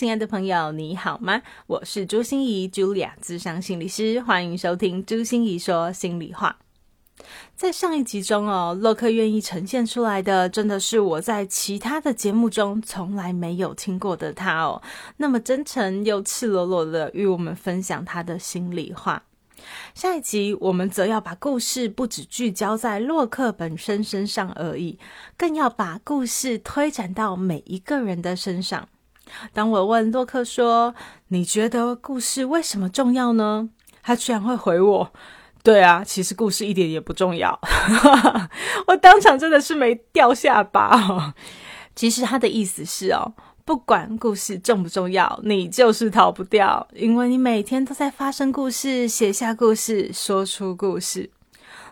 亲爱的朋友，你好吗？我是朱心怡，Julia，智商心理师，欢迎收听朱心怡说心里话。在上一集中哦，洛克愿意呈现出来的，真的是我在其他的节目中从来没有听过的他哦。那么真诚又赤裸裸的与我们分享他的心里话。下一集我们则要把故事不只聚焦在洛克本身身上而已，更要把故事推展到每一个人的身上。当我问洛克说：“你觉得故事为什么重要呢？”他居然会回我：“对啊，其实故事一点也不重要。”我当场真的是没掉下巴哦。其实他的意思是哦，不管故事重不重要，你就是逃不掉，因为你每天都在发生故事、写下故事、说出故事。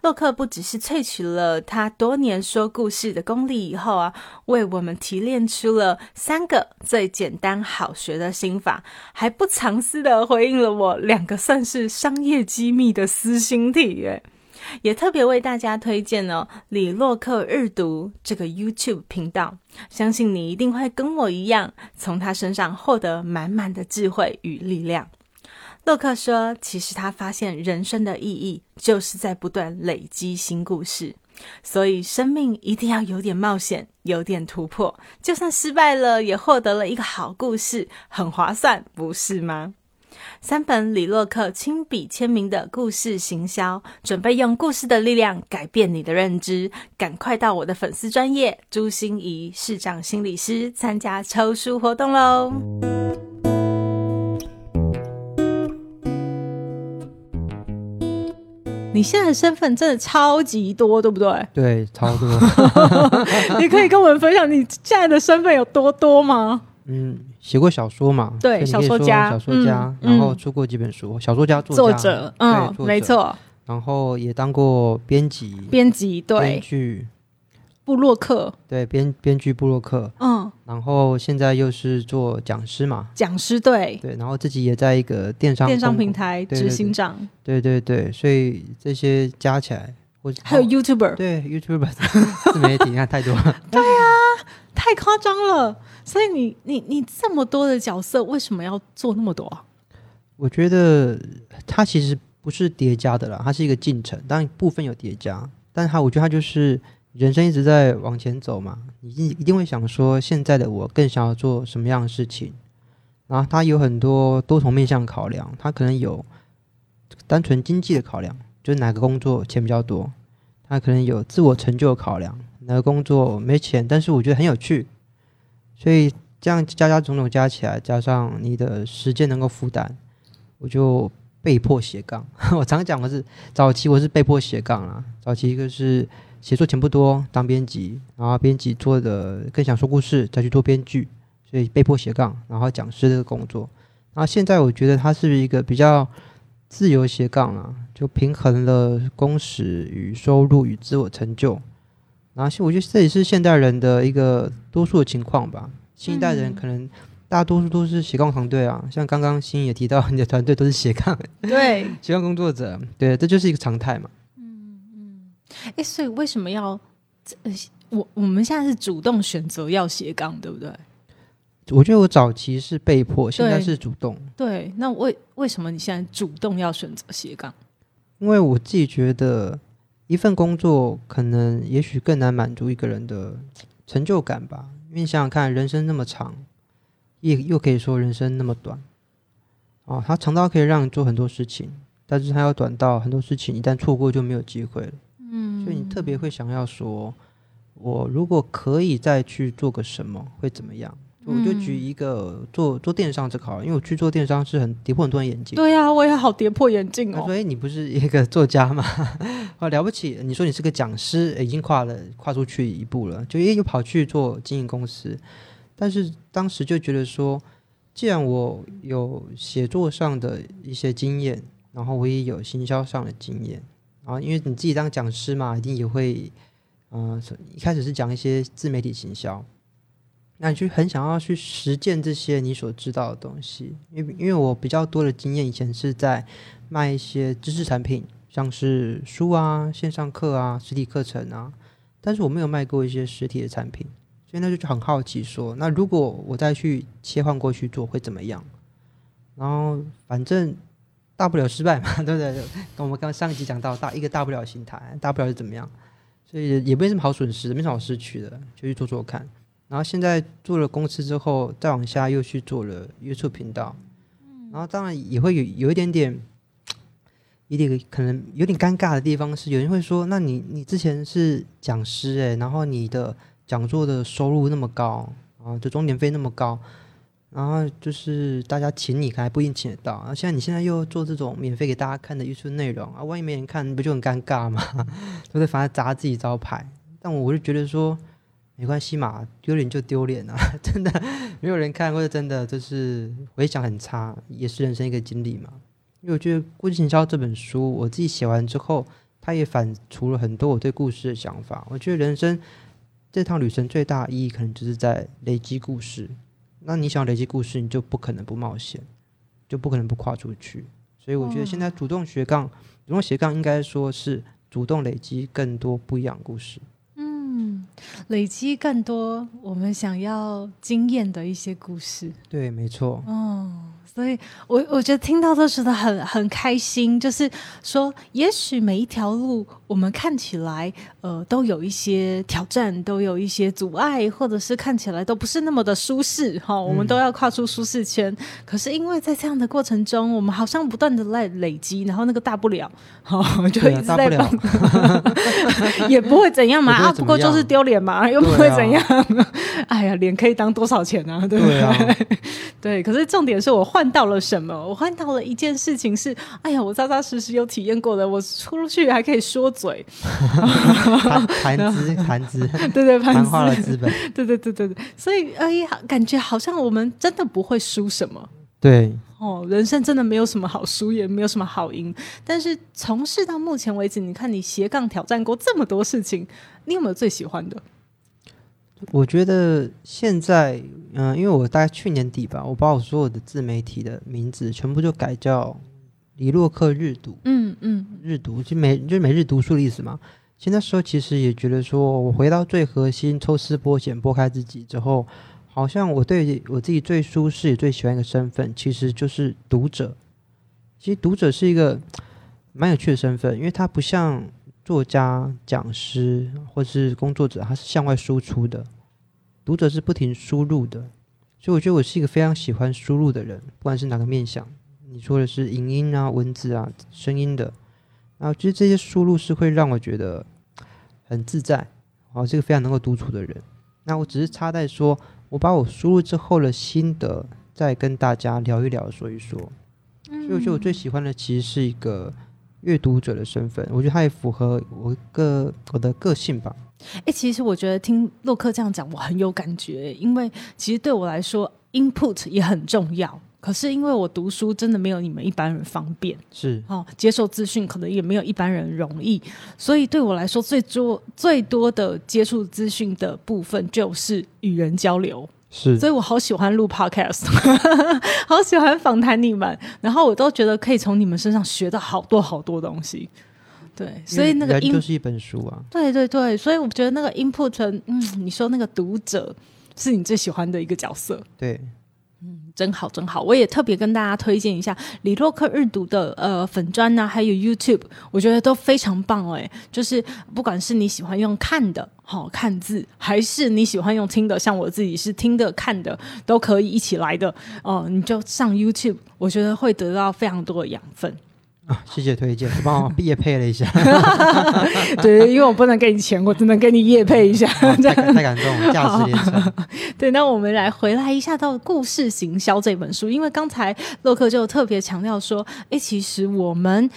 洛克不只是萃取了他多年说故事的功力以后啊，为我们提炼出了三个最简单好学的心法，还不藏私的回应了我两个算是商业机密的私心体耶，也特别为大家推荐哦李洛克日读这个 YouTube 频道，相信你一定会跟我一样，从他身上获得满满的智慧与力量。洛克说：“其实他发现人生的意义就是在不断累积新故事，所以生命一定要有点冒险，有点突破，就算失败了，也获得了一个好故事，很划算，不是吗？”三本李洛克亲笔签名的故事行销，准备用故事的力量改变你的认知，赶快到我的粉丝专业朱心怡市长心理师参加抽书活动喽！你现在的身份真的超级多，对不对？对，超多。你可以跟我们分享你现在的身份有多多吗？嗯，写过小说嘛？对，小说家，小说家，然后出过几本书，小说家作者，嗯，没错。然后也当过编辑，编辑，对，编剧。布洛克对编编剧布洛克，嗯，然后现在又是做讲师嘛，讲师对。对，然后自己也在一个电商电商平台执行长，对。对对，所以这些加起来，我还有 YouTuber，对 YouTuber 自媒体，你看太多了，对啊，太夸张了。所以你你你这么多的角色，为什么要做那么多啊？我觉得它其实不是叠加的啦，它是一个进程，当然部分有叠加，但是它我觉得它就是。人生一直在往前走嘛，你一一定会想说，现在的我更想要做什么样的事情？然后他有很多多重面向考量，他可能有单纯经济的考量，就是哪个工作钱比较多；他可能有自我成就的考量，哪个工作没钱，但是我觉得很有趣。所以这样加加种种加起来，加上你的时间能够负担，我就被迫斜杠。我常讲的是，早期我是被迫斜杠啊，早期一个是。写作钱不多，当编辑，然后编辑做的更想说故事，再去做编剧，所以被迫斜杠，然后讲师这个工作。然后现在我觉得他是一个比较自由斜杠啊，就平衡了工时与收入与自我成就。然后我觉得这也是现代人的一个多数的情况吧。新一代人可能大多数都是斜杠团队啊，像刚刚新也提到，你的团队都是斜杠，对，斜杠工作者，对，这就是一个常态嘛。哎，所以为什么要？呃，我我们现在是主动选择要斜杠，对不对？我觉得我早期是被迫，现在是主动。对，那为为什么你现在主动要选择斜杠？因为我自己觉得，一份工作可能也许更难满足一个人的成就感吧。因为想想看，人生那么长，也又可以说人生那么短。哦，它长到可以让你做很多事情，但是它要短到很多事情一旦错过就没有机会了。嗯，所以你特别会想要说，我如果可以再去做个什么，会怎么样？我就举一个做做电商这个好，因为我去做电商是很跌破很多人眼镜。对呀，我也好跌破眼镜哦。所以你不是一个作家吗？啊，了不起！你说你是个讲师，已经跨了跨出去一步了，就又跑去做经营公司。但是当时就觉得说，既然我有写作上的一些经验。然后我也有行销上的经验，啊因为你自己当讲师嘛，一定也会，嗯、一开始是讲一些自媒体行销，那你就很想要去实践这些你所知道的东西，因为因为我比较多的经验，以前是在卖一些知识产品，像是书啊、线上课啊、实体课程啊，但是我没有卖过一些实体的产品，所以那就很好奇说，那如果我再去切换过去做会怎么样？然后反正大不了失败嘛，对不对？跟我们刚上一集讲到大一个大不了心态，大不了是怎么样？所以也没什么好损失，没什么好失去的，就去做做看。然后现在做了公司之后，再往下又去做了 YouTube 频道，然后当然也会有有一点点，有点可能有点尴尬的地方是，有人会说，那你你之前是讲师诶，然后你的讲座的收入那么高啊，就钟点费那么高，然后就是大家请你还不一定请得到，然后现在你现在又做这种免费给大家看的 YouTube 内容啊，万一没人看，不就很尴尬吗？对不对？反而砸自己招牌。但我就觉得说。没关系嘛，丢脸就丢脸啊！真的没有人看，或者真的就是回想很差，也是人生一个经历嘛。因为我觉得《故事行销》这本书，我自己写完之后，它也反刍了很多我对故事的想法。我觉得人生这趟旅程最大的意义，可能就是在累积故事。那你想累积故事，你就不可能不冒险，就不可能不跨出去。所以我觉得现在主动斜杠，主动斜杠应该说是主动累积更多不一样的故事。嗯累积更多我们想要经验的一些故事。对，没错。哦，所以我我觉得听到都觉得很很开心，就是说，也许每一条路我们看起来呃都有一些挑战，都有一些阻碍，或者是看起来都不是那么的舒适哈，我们都要跨出舒适圈。可是因为在这样的过程中，我们好像不断的在累积，然后那个大不了，好 就一直在大不了，也不会怎样嘛 啊，也不过就是丢脸嘛，又不会怎样。哎呀，脸可以当多少钱啊？对不对啊，对，可是重点是我换到了什么？我换到了一件事情是，哎呀，我扎扎实实有体验过的，我出去还可以说嘴，谈谈资谈资，对对，谈潘话了资本。对对对对对，所以哎呀，感觉好像我们真的不会输什么。对，哦，人生真的没有什么好输，也没有什么好赢。但是从事到目前为止，你看你斜杠挑战过这么多事情，你有没有最喜欢的？我觉得现在，嗯、因为我大概去年底吧，我把我所有的自媒体的名字全部就改叫李洛克日读，嗯嗯日读就每就是每日读书的意思嘛。其实那时候其实也觉得说，我回到最核心，抽丝剥茧，剥开自己之后，好像我对我自己最舒适也最喜欢一个身份，其实就是读者。其实读者是一个蛮有趣的身份，因为他不像作家、讲师或是工作者，他是向外输出的，读者是不停输入的。所以我觉得我是一个非常喜欢输入的人，不管是哪个面向，你说的是影音啊、文字啊、声音的，然后其实这些输入是会让我觉得很自在，哦，是个非常能够独处的人。那我只是插在说，我把我输入之后的心得再跟大家聊一聊，说一说。所以我觉得我最喜欢的其实是一个阅读者的身份，我觉得它也符合我个我的个性吧。哎、其实我觉得听洛克这样讲，我很有感觉，因为其实对我来说，input 也很重要。可是因为我读书真的没有你们一般人方便是哦，接受资讯可能也没有一般人容易，所以对我来说，最多最多的接触资讯的部分就是与人交流。是，所以我好喜欢录 podcast，好喜欢访谈你们，然后我都觉得可以从你们身上学到好多好多东西。对，所以那个人 in 就是一本书啊。对对对，所以我觉得那个 input，嗯，你说那个读者是你最喜欢的一个角色，对，真好真好。我也特别跟大家推荐一下李洛克日读的呃粉砖呐、还有 YouTube，我觉得都非常棒哎。就是不管是你喜欢用看的，好、看字，还是你喜欢用听的，像我自己是听的看的，都可以一起来的哦、你就上 YouTube，我觉得会得到非常多的养分。啊，谢谢推荐，帮我 毕业配了一下，对，因为我不能给你钱，我只能给你夜配一下。啊太感太感动了，价值连城。对，那我们来回来一下到《故事行销》这本书，因为刚才洛克就特别强调说，诶，其实我们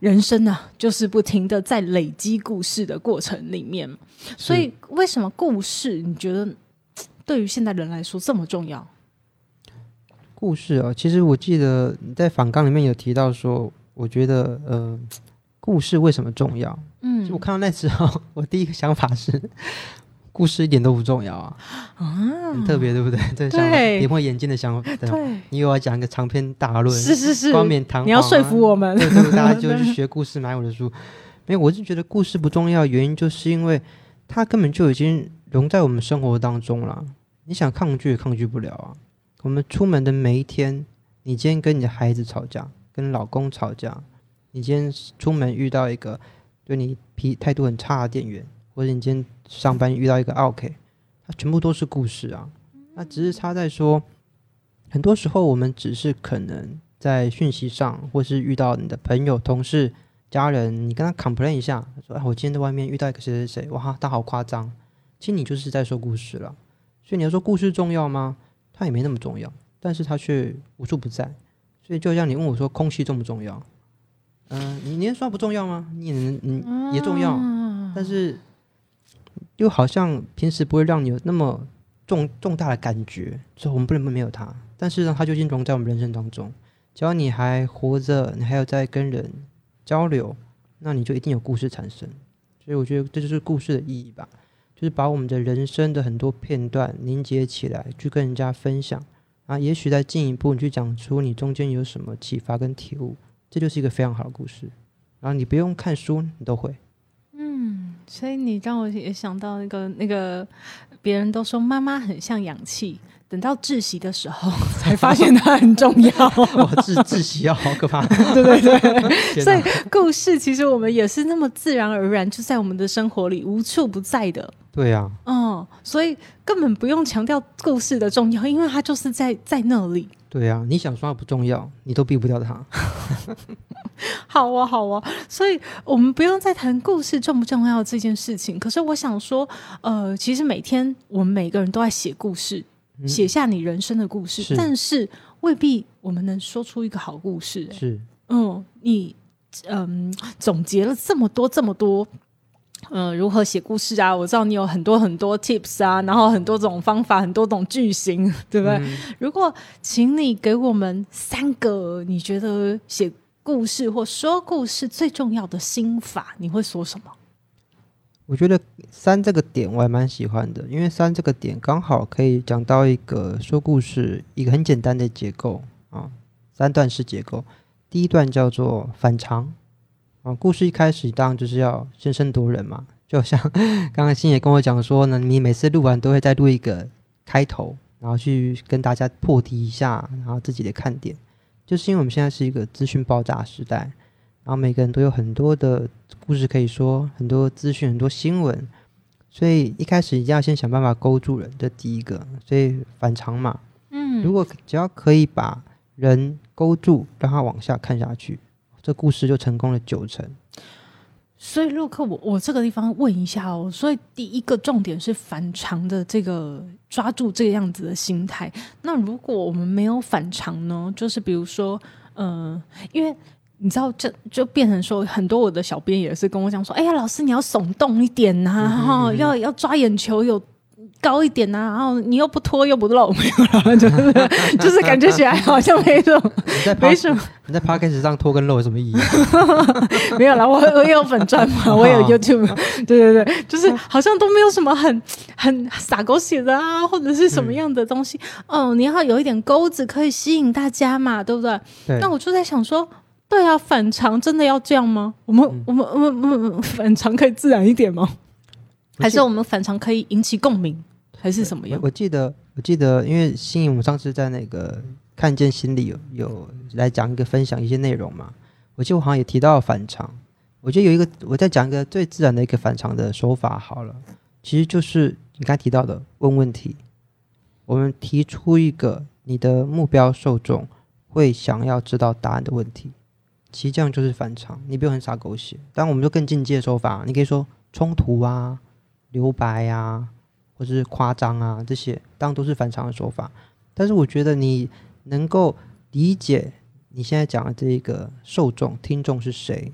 人生呢、就是不停的在累积故事的过程里面，所以为什么故事你觉得对于现代人来说这么重要？故事啊，其实我记得你在访纲里面有提到说，我我觉得呃，故事为什么重要？嗯我看到那时候，我第一个想法是，故事一点都不重要啊，啊很特别，对不对？这个想法，对点会眼睛的想法。对吧对，你又要讲一个长篇大论，是是是，冠冕堂皇啊，你要说服我们，对对对，大家就 去学故事，买我的书。没有，我是觉得故事不重要，原因就是因为它根本就已经融在我们生活当中了。你想抗拒也抗拒不了啊。我们出门的每一天，你今天跟你的孩子吵架，跟老公吵架，你今天出门遇到一个对你脾态度很差的店员，或者你今天上班遇到一个 OK，它全部都是故事啊。那只是差在说，很多时候我们只是可能在讯息上，或是遇到你的朋友、同事、家人，你跟他 complain 一下，说：“哎，我今天在外面遇到一个谁谁谁，哇，他好夸张。”其实你就是在说故事了。所以你要说故事重要吗？它也没那么重要，但是它却无处不在。所以就像你问我说空气重不重要？嗯、你你能说不重要吗？你也能，你也重要，啊但是又好像平时不会让你有那么重重大的感觉，所以我们不能没有它。但是呢，它究竟融在我们人生当中。只要你还活着，你还有在跟人交流，那你就一定有故事产生。所以我觉得这就是故事的意义吧，就是把我们的人生的很多片段凝结起来，去跟人家分享啊。也许再进一步，你去讲出你中间有什么启发跟体悟，这就是一个非常好的故事。然后你不用看书，你都会。嗯，所以你让我也想到那个那个，别人都说妈妈很像氧气，等到窒息的时候 才发现它很重要。哇，窒窒息要好可怕！对对对，所以故事其实我们也是那么自然而然就在我们的生活里无处不在的。对啊，嗯，所以根本不用强调故事的重要，因为它就是在在那里。对啊，你想说它不重要，你都避不掉它。好啊，好啊，所以我们不用再谈故事重不重要这件事情。可是我想说，呃，其实每天我们每个人都在写故事，嗯写下你人生的故事，是但是未必我们能说出一个好故事、欸是，嗯，你嗯总结了这么多这么多。嗯，如何写故事啊？我知道你有很多很多 tips 啊，然后很多种方法，很多种句型，对不对？嗯如果请你给我们三个你觉得写故事或说故事最重要的心法，你会说什么？我觉得三这个点我还蛮喜欢的，因为三这个点刚好可以讲到一个说故事一个很简单的结构啊，三段式结构。第一段叫做反常啊，故事一开始当然就是要先声夺人嘛，就像 刚刚星爷跟我讲说呢，你每次录完都会再录一个开头，然后去跟大家破题一下，然后自己的看点，就是因为我们现在是一个资讯爆炸时代，然后每个人都有很多的故事可以说，很多资讯，很多新闻，所以一开始一定要先想办法勾住人，这第一个。所以反常嘛，嗯如果只要可以把人勾住，让他往下看下去，这故事就成功了九成。所以洛克，我我这个地方问一下哦，所以第一个重点是反常的这个抓住这个样子的心态。那如果我们没有反常呢？就是比如说，嗯、因为你知道，这就变成说，很多我的小编也是跟我讲说，哎呀，老师你要耸动一点呐、嗯哈、要要抓眼球有。高一点呐、然后你又不脱又不露，没有了，就是就是感觉起来好像没什么，你在没什么，你在 podcast 上脱跟露有什么意义？没有啦，我我也有粉钻嘛，我也有 YouTube，对对对，就是好像都没有什么很很洒狗血的啊，或者是什么样的东西。哦，你要有一点钩子可以吸引大家嘛，对不对？对那，我就在想说，对啊，反常真的要这样吗？我们、嗯我们我们我们反常可以自然一点吗？还是我们反常可以引起共鸣，还是什么样我？我记得，我记得，因为新颖，我们上次在那个看见心里有有来讲一个分享一些内容嘛，我记得我好像也提到了反常。我觉得有一个，我再讲一个最自然的一个反常的手法好了，其实就是你刚才提到的问问题。我们提出一个你的目标受众会想要知道答案的问题，其实这样就是反常。你不用很傻狗血，当然我们就更进阶的手法，你可以说冲突啊、留白啊，或是夸张啊，这些当然都是反常的手法。但是我觉得你能够理解你现在讲的这一个受众、听众是谁，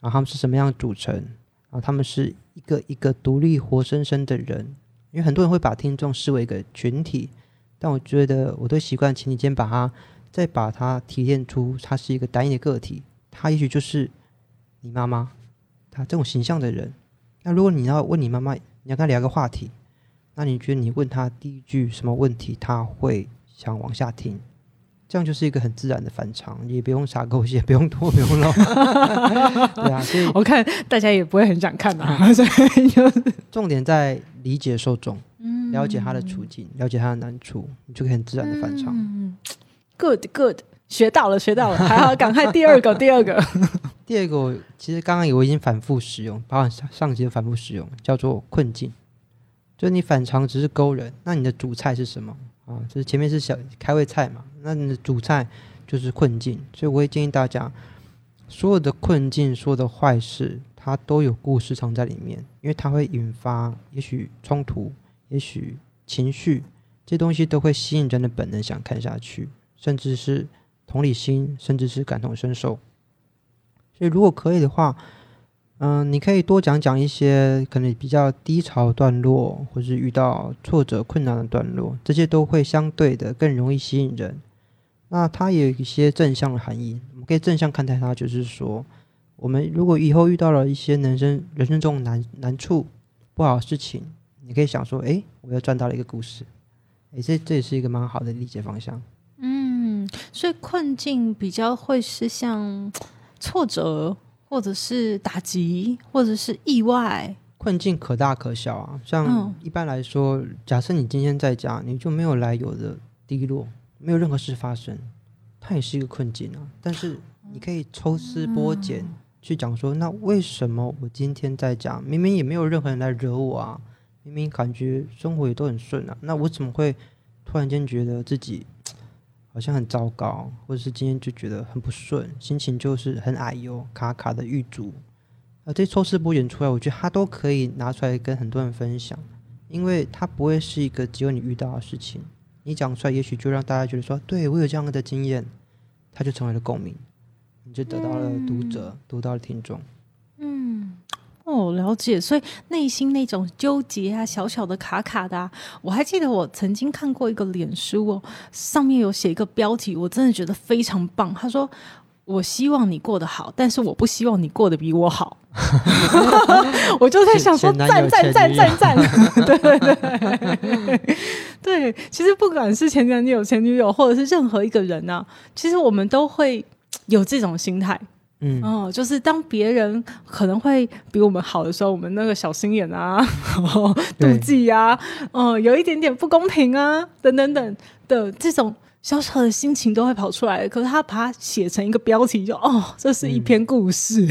然后他们是什么样的组成，然后他们是一个一个独立活生生的人。因为很多人会把听众视为一个群体，但我觉得我都习惯，请你先把它再把它提炼出它是一个单一的个体，他也许就是你妈妈，她这种形象的人。那如果你要问你妈妈，你要跟她聊个话题，那你觉得你问她第一句什么问题，她会想往下听？这样就是一个很自然的反常，也不用撒狗血，不用拖，不用唠。对啊，所以我看大家也不会很想看啊，所以就重点在理解受众，了解他的处境，了解他的难处，你就可以很自然的反常。嗯，good good，学到了学到了，还好，赶快第二个第二个。第二个，我其实刚刚我已经反复使用，包含上上集的反复使用，叫做困境。就你反常只是勾人，那你的主菜是什么啊？就是前面是小开胃菜嘛，那你的主菜就是困境。所以我会建议大家，所有的困境、所有的坏事，它都有故事藏在里面，因为它会引发也许冲突，也许情绪，这东西都会吸引人的本能想看下去，甚至是同理心，甚至是感同身受。所以如果可以的话，嗯，你可以多讲讲一些可能比较低潮段落，或是遇到挫折困难的段落，这些都会相对的更容易吸引人。那它也有一些正向的含义，我们可以正向看待它，就是说，我们如果以后遇到了一些人生人生中难难处、不好的事情，你可以想说，诶，我又赚到了一个故事，诶，这这也是一个蛮好的理解方向。嗯，所以困境比较会是像挫折。或者是打击，或者是意外，困境可大可小啊。像一般来说，假设你今天在家，你就没有来由的低落，没有任何事发生，它也是一个困境啊。但是你可以抽丝剥茧去讲说，那为什么我今天在家，明明也没有任何人来惹我啊，明明感觉生活也都很顺啊，那我怎么会突然间觉得自己？好像很糟糕，或者是今天就觉得很不顺，心情就是很矮哟、卡卡的郁卒。啊，这抽丝剥茧出来，我觉得他都可以拿出来跟很多人分享，因为它不会是一个只有你遇到的事情。你讲出来，也许就让大家觉得说，对我有这样的经验，它就成为了共鸣，你就得到了读者，读到了听众。哦，了解，所以内心那种纠结啊，小小的卡卡的，啊，我还记得我曾经看过一个脸书哦，上面有写一个标题，我真的觉得非常棒。他说：“我希望你过得好，但是我不希望你过得比我好。”我就在想说，赞赞赞赞赞，对对对 对，其实不管是前男友、前女友，或者是任何一个人呢，其实我们都会有这种心态。嗯哦，就是当别人可能会比我们好的时候，我们那个小心眼啊、妒忌啊，嗯，有一点点不公平啊，等等等的这种小小的心情都会跑出来。可是他把它写成一个标题，就哦，这是一篇故事。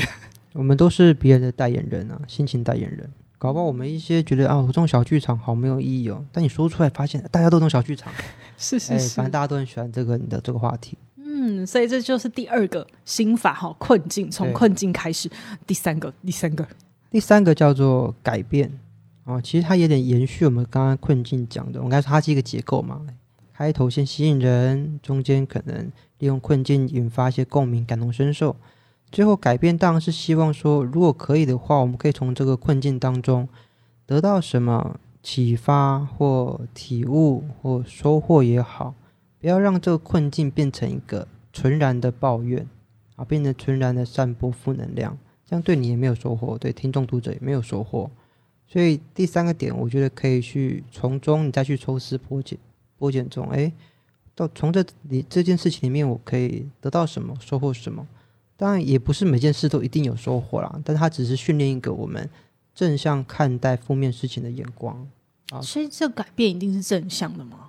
我们都是别人的代言人啊，心情代言人。搞不好我们一些觉得啊，我这种小剧场好没有意义哦。但你说出来，发现大家都这种小剧场，是是是，反正大家都很喜欢这个你的这个话题。嗯，所以这就是第二个心法哈，困境从困境开始。第三个，第三个，第三个叫做改变哦。其实它有点延续我们刚刚困境讲的。我刚才说它是一个结构嘛，开头先吸引人，中间可能利用困境引发一些共鸣、感同身受，最后改变当然是希望说，如果可以的话，我们可以从这个困境当中得到什么启发或体悟或收获也好。不要让这个困境变成一个纯然的抱怨啊，变成纯然的散播负能量，这样对你也没有收获，对听众读者也没有收获。所以第三个点，我觉得可以去从中你再去抽丝剥茧，剥茧中，哎，到从这里这件事情里面，我可以得到什么，收获什么？当然也不是每件事都一定有收获啦，但它只是训练一个我们正向看待负面事情的眼光啊。所以这改变一定是正向的吗？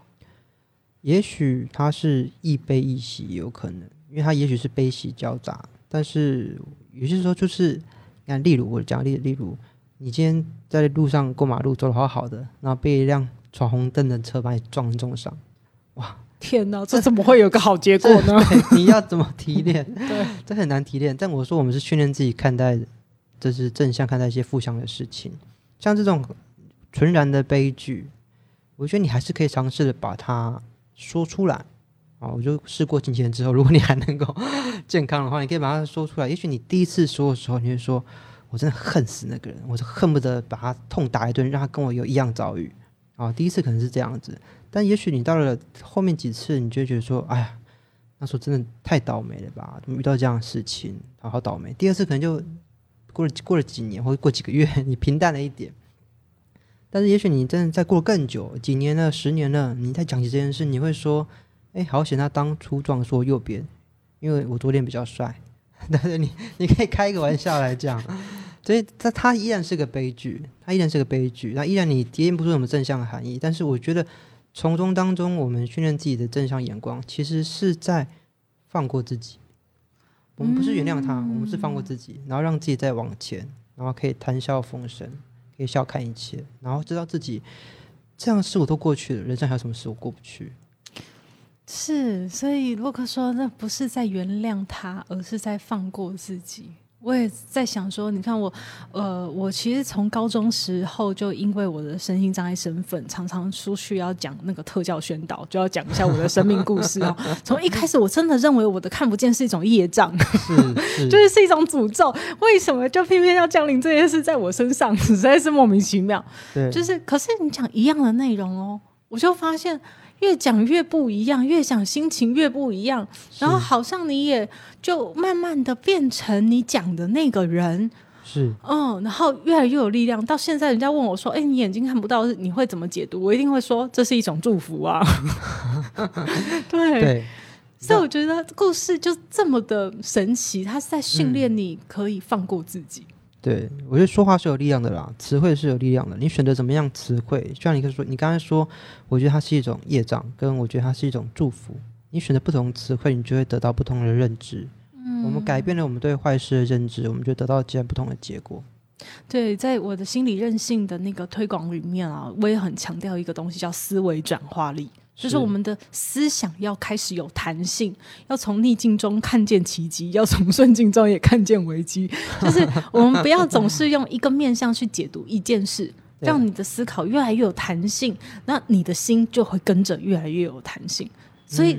也许它是亦悲亦喜，有可能，因为他也许是悲喜交杂。但是有些时候就是，你看，例如我讲例，例如你今天在路上过马路走的好好的，然后被一辆闯红灯的车把你撞重伤，哇！天哪，这怎么会有个好结果呢？你要怎么提炼？对，这很难提炼。但我说，我们是训练自己看待，这是正向看待一些负向的事情，像这种纯然的悲剧，我觉得你还是可以尝试的把它。说出来啊！我就试过金钱之后，如果你还能够 健康的话，你可以把它说出来。也许你第一次说的时候，你会说：“我真的恨死那个人，我就恨不得把他痛打一顿，让他跟我有一样遭遇。”啊，第一次可能是这样子，但也许你到了后面几次，你就觉得说：“哎呀，那时候真的太倒霉了吧？遇到这样的事情，好好倒霉。第二次可能就过了过了几年或者过几个月，你平淡了一点。但是也许你真的再过更久，几年了、十年了，你再讲起这件事，你会说：“哎，好险他当初撞说右边，因为我左脸比较帅。”但是你 你可以开一个玩笑来讲，所以他他依然是个悲剧，他依然是个悲剧。那依然你体验不出什么正向的含义。但是我觉得从中当中，我们训练自己的正向眼光，其实是在放过自己。我们不是原谅他，我们是放过自己，然后让自己再往前，然后可以谈笑风生。可以笑看一切，然后知道自己这样事我都过去了，人生还有什么事我过不去？是，所以洛克说，那不是在原谅他，而是在放过自己。我也在想说，你看我，呃，我其实从高中时候就因为我的身心障碍身份，常常出去要讲那个特教宣导，就要讲一下我的生命故事哦。从一开始，我真的认为我的看不见是一种业障，是，就是是一种诅咒。为什么就偏偏要降临这件事在我身上？实在是莫名其妙。对，就是，可是你讲一样的内容哦，我就发现。越讲越不一样，越讲心情越不一样，然后好像你也就慢慢的变成你讲的那个人，是，嗯，然后越来越有力量。到现在，人家问我说：“哎，你眼睛看不到，你会怎么解读？”我一定会说：“这是一种祝福啊。”对，所以我觉得故事就这么的神奇，它是在训练你可以放过自己。对，我觉得说话是有力量的啦，词汇是有力量的。你选择怎么样词汇，就像你可以说，你刚才说，我觉得它是一种业障，跟我觉得它是一种祝福。你选择不同词汇，你就会得到不同的认知。嗯，我们改变了我们对坏事的认知，我们就得到截然不同的结果。对，在我的心理韧性的那个推广里面啊，我也很强调一个东西，叫思维转化力。就是我们的思想要开始有弹性，要从逆境中看见奇迹，要从顺境中也看见危机。就是我们不要总是用一个面向去解读一件事，让你的思考越来越有弹性，那你的心就会跟着越来越有弹性。所以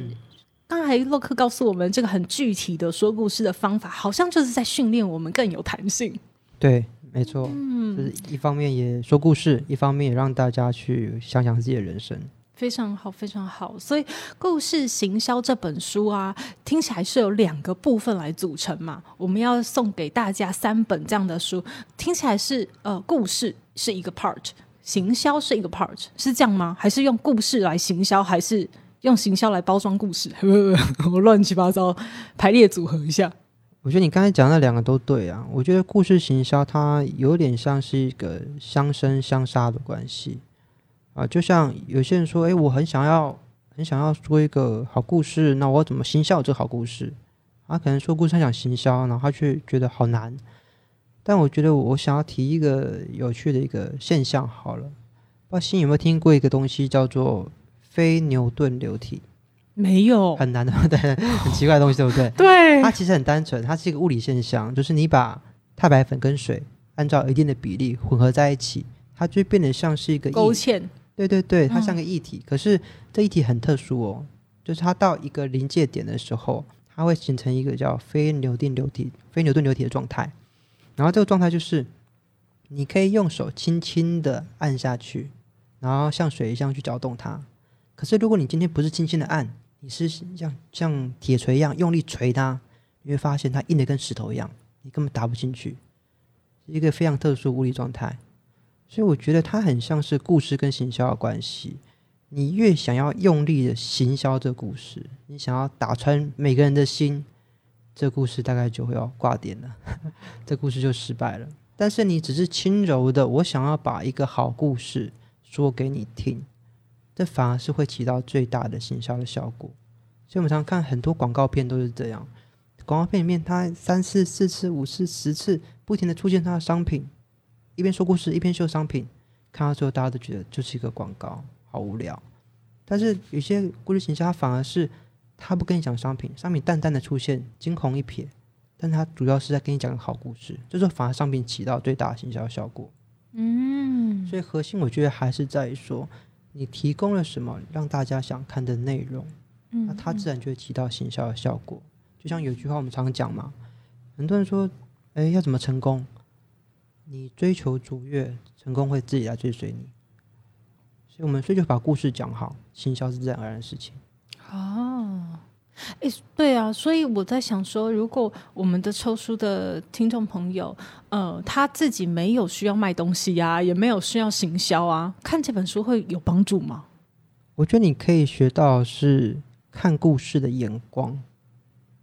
刚才洛克告诉我们这个很具体的说故事的方法，好像就是在训练我们更有弹性。对，没错，嗯，就是一方面也说故事，一方面也让大家去想想自己的人生。非常好，非常好。所以《故事行销》这本书啊，听起来是有两个部分来组成嘛。我们要送给大家三本这样的书，听起来是呃，故事是一个 part，行销是一个 part，是这样吗？还是用故事来行销，还是用行销来包装故事？我乱七八糟排列组合一下。我觉得你刚才讲那两个都对啊。我觉得故事行销它有点像是一个相生相杀的关系。啊，就像有些人说，哎，我很想要，很想要说一个好故事，那我怎么行销这好故事？他可能说故事他想行销，然后他却觉得好难。但我觉得我想要提一个有趣的一个现象，好了，不知道新有没有听过一个东西叫做非牛顿流体？没有，很难的，对，很奇怪的东西，对不对？对，它其实很单纯，它是一个物理现象，就是你把太白粉跟水按照一定的比例混合在一起，它就变得像是一个勾芡。对对对，它像个液体，可是这一体很特殊哦，就是它到一个临界点的时候，它会形成一个叫非牛顿流体、非牛顿流体的状态。然后这个状态就是，你可以用手轻轻的按下去，然后像水一样去搅动它。可是如果你今天不是轻轻的按，你是像像铁锤一样用力锤它，你会发现它硬的跟石头一样，你根本打不进去，一个非常特殊物理状态。所以我觉得它很像是故事跟行销的关系。你越想要用力的行销这故事，你想要打穿每个人的心，这故事大概就会要挂点了，这故事就失败了。但是你只是轻柔的，我想要把一个好故事说给你听，这反而是会起到最大的行销的效果。所以我们常看很多广告片都是这样，广告片里面它三次、四次、五次、十次不停的出现它的商品。一边说故事一边秀商品，看到最后大家都觉得就是一个广告，好无聊。但是有些故事形象，它反而是他不跟你讲商品，商品淡淡的出现，惊鸿一瞥，但他主要是在跟你讲个好故事，就是反而商品起到最大的行销效果。嗯，所以核心我觉得还是在于说，你提供了什么让大家想看的内容，那它自然就会起到行销的效果。就像有句话我们常讲嘛，很多人说，哎，要怎么成功？你追求卓越，成功会自己来追随你。所以，我们追求把故事讲好，行销是自然而然的事情。哦，诶，对啊，所以我在想说，如果我们的抽书的听众朋友，呃，他自己没有需要卖东西啊，也没有需要行销啊，看这本书会有帮助吗？我觉得你可以学到是看故事的眼光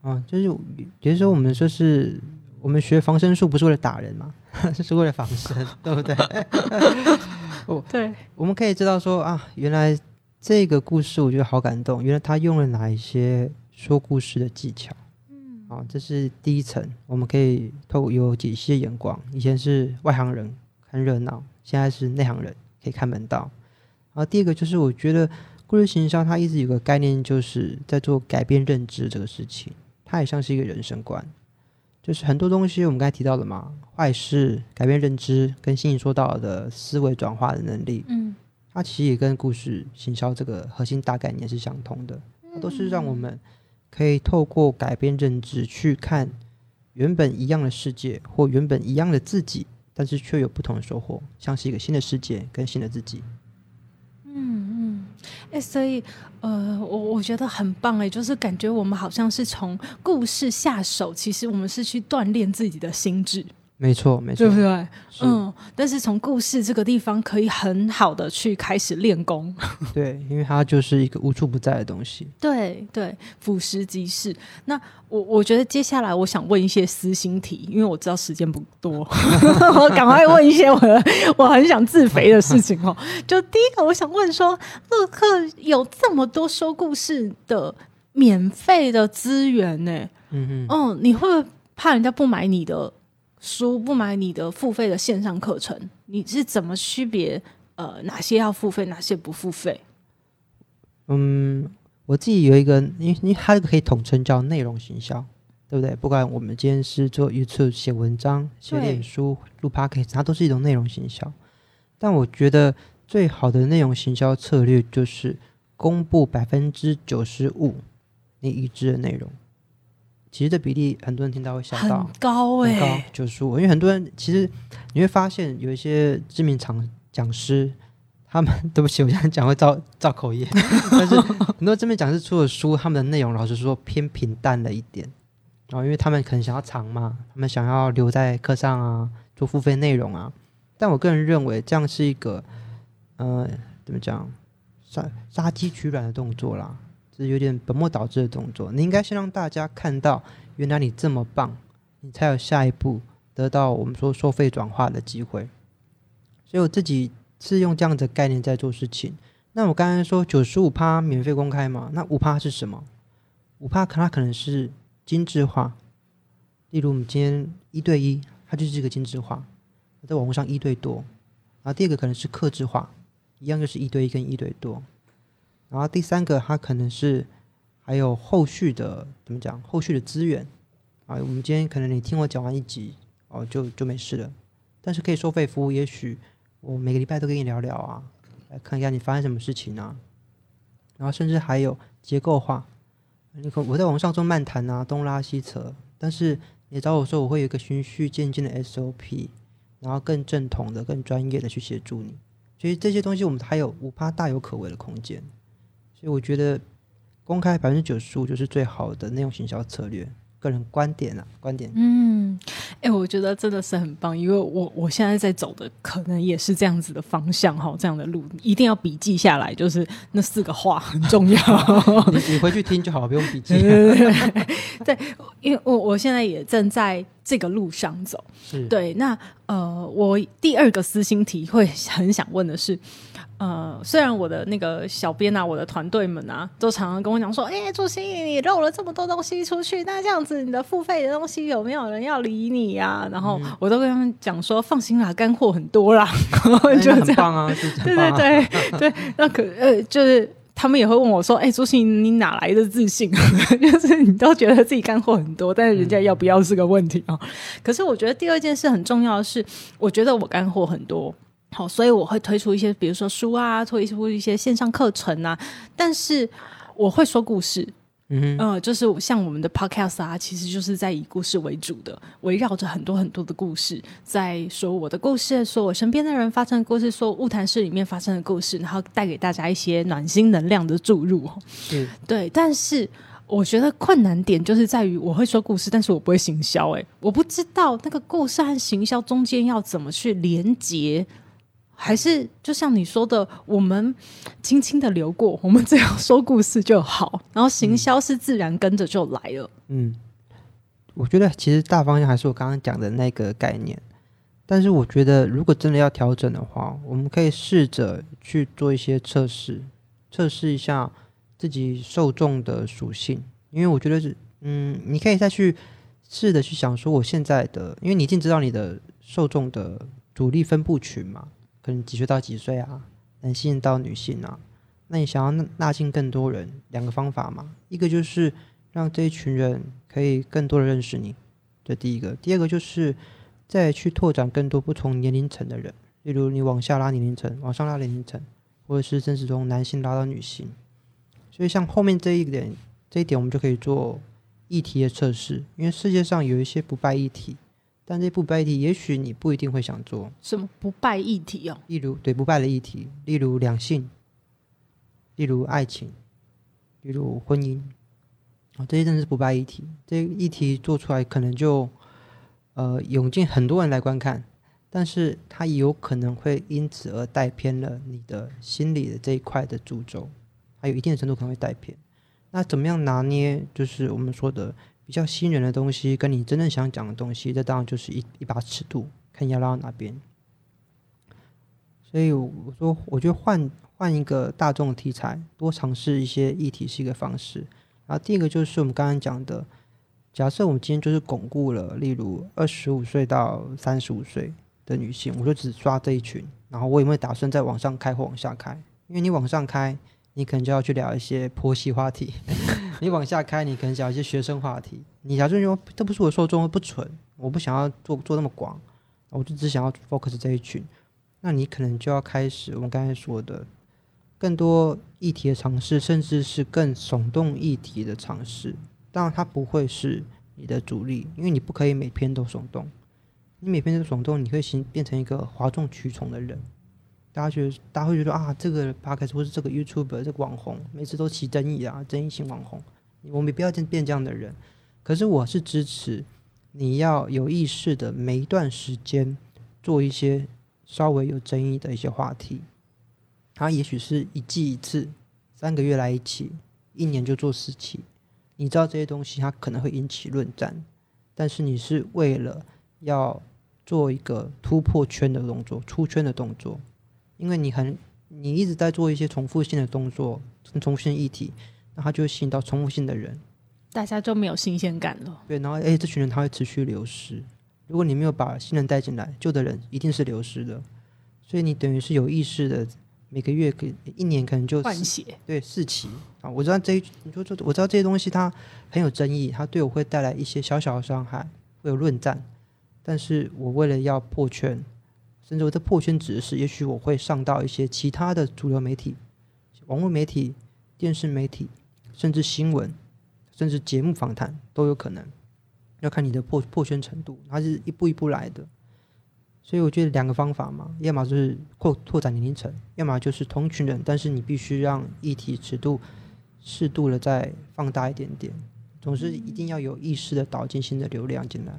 啊，就是比如说我们说是我们学防身术不是为了打人嘛，是为了防身，对不对？对，我们可以知道说啊，原来这个故事我觉得好感动，原来他用了哪一些说故事的技巧。嗯，啊，这是第一层，我们可以透过有解析的眼光。以前是外行人看热闹，现在是内行人可以看门道。然后第二个就是我觉得故事行销它一直有个概念，就是在做改变认知这个事情，它也像是一个人生观。就是很多东西我们刚才提到的嘛，坏事、改变认知，跟心理说到的思维转化的能力，嗯，它其实也跟故事行销这个核心大概念是相通的，它都是让我们可以透过改变认知去看原本一样的世界或原本一样的自己，但是却有不同的收获，像是一个新的世界跟新的自己。哎，所以，呃，我我觉得很棒哎，就是感觉我们好像是从故事下手，其实我们是去锻炼自己的心智。没错，没错，对不对？嗯，但是从故事这个地方可以很好的去开始练功。对，因为它就是一个无处不在的东西。对对，俯拾即是。那我我觉得接下来我想问一些私心题，因为我知道时间不多，我赶快问一些我我很想自肥的事情哦。就第一个，我想问说，乐克有这么多说故事的免费的资源呢？嗯嗯，哦，你会不会怕人家不买你的？书不买你的付费的线上课程，你是怎么区别呃哪些要付费，哪些不付费？嗯，我自己有一个，因为因为它可以统称叫内容行销，对不对？不管我们今天是做 YouTube 写文章、写脸书、录 p o c a s t 它都是一种内容行销。但我觉得最好的内容行销策略就是公布百分之九十五你已知的内容。其实这比例很多人听到会想到很高哎，高九十五。因为很多人其实你会发现有一些知名场讲师，他们对不起，我这样讲会造造口业。但是很多知名讲师出的书，他们的内容老实说偏平淡了一点。然后因为他们可能想要长嘛，他们想要留在课上啊，做付费内容啊。但我个人认为这样是一个，呃，怎么讲，杀杀鸡取卵的动作啦。是有点本末倒置的动作。你应该先让大家看到，原来你这么棒，你才有下一步得到我们说收费转化的机会。所以我自己是用这样的概念在做事情。那我刚才说九十五趴免费公开嘛？那五趴是什么？五趴可它可能是精致化，例如我们今天一对一，它就是一个精致化，在网络上一对多。然后第二个可能是克制化，一样就是一对一跟一对多。然后第三个，它可能是还有后续的怎么讲？后续的资源啊，我们今天可能你听我讲完一集哦，就就没事了。但是可以收费服务，也许我每个礼拜都跟你聊聊啊，来看一下你发生什么事情啊。然后甚至还有结构化，你可我在网上做漫谈啊，东拉西扯，但是你找我说，我会有一个循序渐进的 SOP，然后更正统的、更专业的去协助你。所以这些东西我们还有五趴大有可为的空间。所以我觉得公开百分之九十五就是最好的内容行销策略。个人观点啊，观点。嗯，哎，我觉得真的是很棒，因为我我现在在走的可能也是这样子的方向哈，这样的路一定要笔记下来，就是那四个话很重要。你你回去听就好，不用笔记。对，因为我我现在也正在这个路上走。对，那呃，我第二个私心体会很想问的是。呃，虽然我的那个小编啊，我的团队们啊，都常常跟我讲说，哎，朱心怡，你漏了这么多东西出去，那这样子你的付费的东西有没有人要理你呀？然后我都跟他们讲说，放心啦，干货很多啦，就很棒啊，对对对对，那可呃，就是他们也会问我说，哎，朱心怡，你哪来的自信？就是你都觉得自己干货很多，但是人家要不要是个问题啊？可是我觉得第二件事很重要的是，我觉得我干货很多。好，所以我会推出一些，比如说书啊，推出一些线上课程啊。但是我会说故事，嗯，呃，就是像我们的 podcast 啊，其实就是在以故事为主的，围绕着很多很多的故事，在说我的故事，说我身边的人发生的故事，说物谈室里面发生的故事，然后带给大家一些暖心能量的注入。嗯，对。但是我觉得困难点就是在于我会说故事，但是我不会行销。哎，我不知道那个故事和行销中间要怎么去连接，还是就像你说的，我们轻轻的流过，我们只要说故事就好，然后行销是自然跟着就来了。嗯，我觉得其实大方向还是我刚刚讲的那个概念。但是我觉得，如果真的要调整的话，我们可以试着去做一些测试，测试一下自己受众的属性。因为我觉得是，嗯，你可以再去试着去想说，我现在的，因为你已经知道你的受众的主力分布群嘛，可能几岁到几岁啊，男性到女性啊，那你想要纳进更多人，两个方法嘛，一个就是让这一群人可以更多的认识你，这第一个；第二个就是。再去拓展更多不同年龄层的人，例如你往下拉年龄层，往上拉年龄层，或者是甚至从男性拉到女性。所以像后面这一点，这一点我们就可以做议题的测试，因为世界上有一些不败议题，但这不败议题也许你不一定会想做。什么不败议题哦？例如对不败的议题，例如两性，例如爱情，例如婚姻，啊，这些真的是不败议题。这议题做出来可能就。呃，涌进很多人来观看，但是它有可能会因此而带偏了你的心理的这一块的主轴，还有一定的程度可能会带偏。那怎么样拿捏？就是我们说的比较新人的东西，跟你真正想讲的东西，这当然就是一一把尺度，看你要拉到哪边。所以我说，我觉得换换一个大众题材，多尝试一些议题是一个方式。然后第一个就是我们刚刚讲的。假设我们今天就是巩固了，例如二十五岁到三十五岁的女性，我就只抓这一群，然后我有没有打算再往上开或往下开？因为你往上开，你可能就要去聊一些婆媳话题；你往下开，你可能讲一些学生话题。你假如说这不是我受众不纯，我不想要做做那么广，我就只想要 focus 这一群，那你可能就要开始我们刚才说的更多议题的尝试，甚至是更耸动议题的尝试。当然，它不会是你的主力，因为你不可以每篇都耸动。你每篇都耸动，你会形变成一个哗众取宠的人。大家觉得，大家会觉得啊，这个 p o d c a s 或是这个 YouTube 这个网红，每次都起争议啊，争议性网红。我们不要变变这样的人。可是我是支持你要有意识的每一段时间做一些稍微有争议的一些话题。它也许是一季一次，三个月来一期，一年就做四期。你知道这些东西它可能会引起论战，但是你是为了要做一个突破圈的动作、出圈的动作，因为你很你一直在做一些重复性的动作、重复性议题，那它就会吸引到重复性的人，大家就没有新鲜感了。对，然后哎，这群人他会持续流失。如果你没有把新人带进来，旧的人一定是流失的。所以你等于是有意识的。每个月可一年可能就换血，对四期啊！我知道这一，你说这我知道这些东西它很有争议，它对我会带来一些小小的伤害，会有论战。但是我为了要破圈，甚至我的破圈指的是，也许我会上到一些其他的主流媒体、网络媒体、电视媒体，甚至新闻，甚至节目访谈都有可能，要看你的破破圈程度，它是一步一步来的。所以我觉得两个方法嘛，要么就是扩拓展年龄层，要么就是同群人，但是你必须让议题尺度适度的再放大一点点，总是一定要有意识的导进新的流量进来。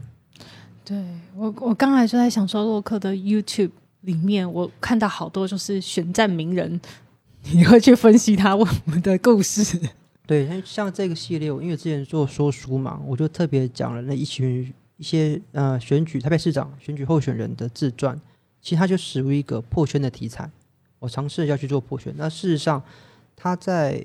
对我，我刚才就在想说，洛克的 YouTube 里面，我看到好多就是选战名人，你会去分析他我们的故事。对，像这个系列，因为之前做说书嘛，我就特别讲了那一群。一些呃选举台北市长选举候选人的自传，其实他就属于一个破圈的题材。我尝试要去做破圈，那事实上他在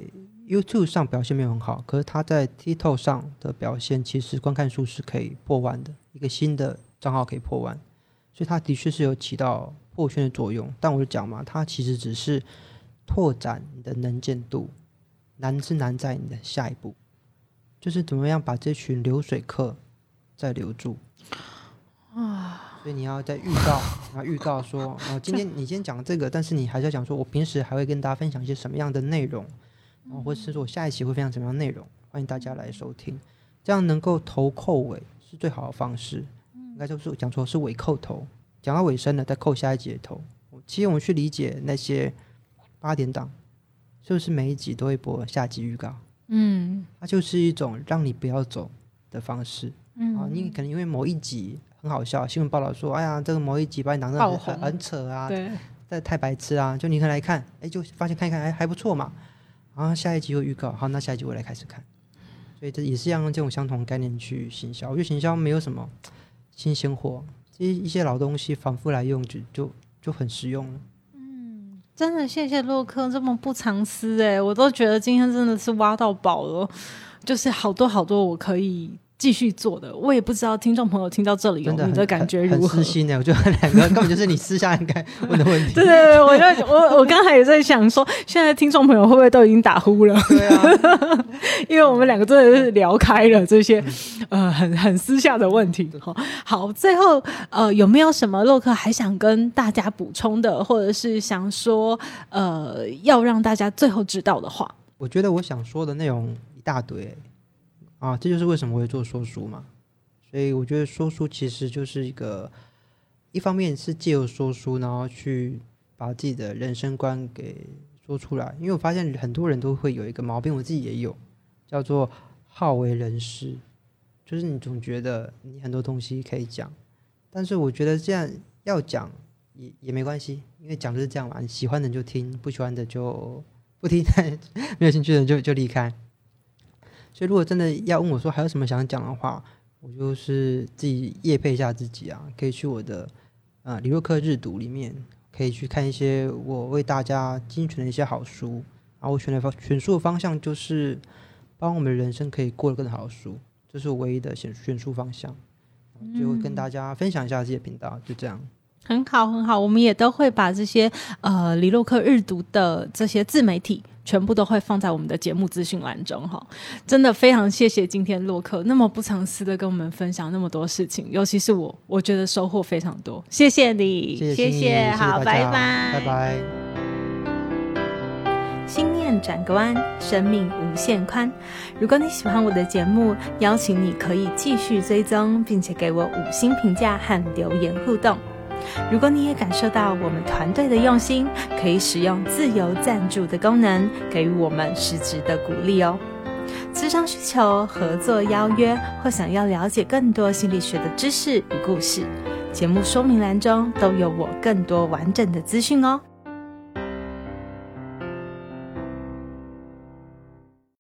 YouTube 上表现没有很好，可是他在 TikTok 上的表现，其实观看数是可以破万的，一个新的账号可以破万，所以他的确是有起到破圈的作用。但我就讲嘛，它其实只是拓展你的能见度，难是难在你的下一步，就是怎么样把这群流水客。再留住啊！所以你要在预告，然后预告说，啊，今天你今天讲这个，但是你还是要讲说，我平时还会跟大家分享一些什么样的内容，然后或者是说我下一期会分享什么样内容，欢迎大家来收听，这样能够头扣尾是最好的方式。应该就是讲错是尾扣头，讲到尾声了再扣下一节头。其实我们去理解那些八点档，是不是每一集都会播下集预告？嗯它就是一种让你不要走的方式嗯啊。你可能因为某一集很好笑，新闻报道说，哎呀，这个某一集把你挡得很很很扯啊，对，这太白痴啊！就你可能来看，哎，就发现看一看，哎，还不错嘛。啊下一集有预告，好，那下一集我来开始看。所以这也是要用这种相同概念去行销。我觉得行销没有什么 新鲜货，这一些老东西反复来用就就就很实用了。嗯真的谢谢洛克这么不藏私哎，我都觉得今天真的是挖到宝了，就是好多好多我可以继续做的。我也不知道听众朋友听到这里有你的感觉很如何很私？心的，我觉得两个根本就是你私下应该问的问题。对对对，我就我我刚才也在想说，现在听众朋友会不会都已经打呼了？对啊，因为我们两个真的是聊开了这些呃很很私下的问题。好，好，最后呃有没有什么洛克还想跟大家补充的，或者是想说呃要让大家最后知道的话？我觉得我想说的内容一大堆啊，这就是为什么我会做说书嘛。所以我觉得说书其实就是一个，一方面是借由说书，然后去把自己的人生观给说出来。因为我发现很多人都会有一个毛病，我自己也有，叫做好为人师，就是你总觉得你很多东西可以讲，但是我觉得这样要讲也也没关系，因为讲就是这样嘛，你喜欢的就听，不喜欢的就不听，没有兴趣的就就离开。所以如果真的要问我说还有什么想讲的话，我就是自己夜配一下自己啊，可以去我的呃李洛克日读里面，可以去看一些我为大家精选的一些好书。然后我选的方选书的方向就是帮我们的人生可以过得更好的书，这是我唯一的选选书方向。就会跟大家分享一下自己的频道，就这样。很好，很好，我们也都会把这些呃李洛克日读的这些自媒体全部都会放在我们的节目资讯栏中哈。真的非常谢谢今天洛克那么不藏私的跟我们分享那么多事情，尤其是我，我觉得收获非常多，谢谢你，谢谢好，拜拜，拜拜。心念转个弯，生命无限宽。如果你喜欢我的节目，邀请你可以继续追踪，并且给我五星评价和留言互动。如果你也感受到我们团队的用心，可以使用自由赞助的功能，给予我们实质的鼓励哦。咨商需求、合作邀约，或想要了解更多心理学的知识与故事，节目说明栏中都有我更多完整的资讯哦。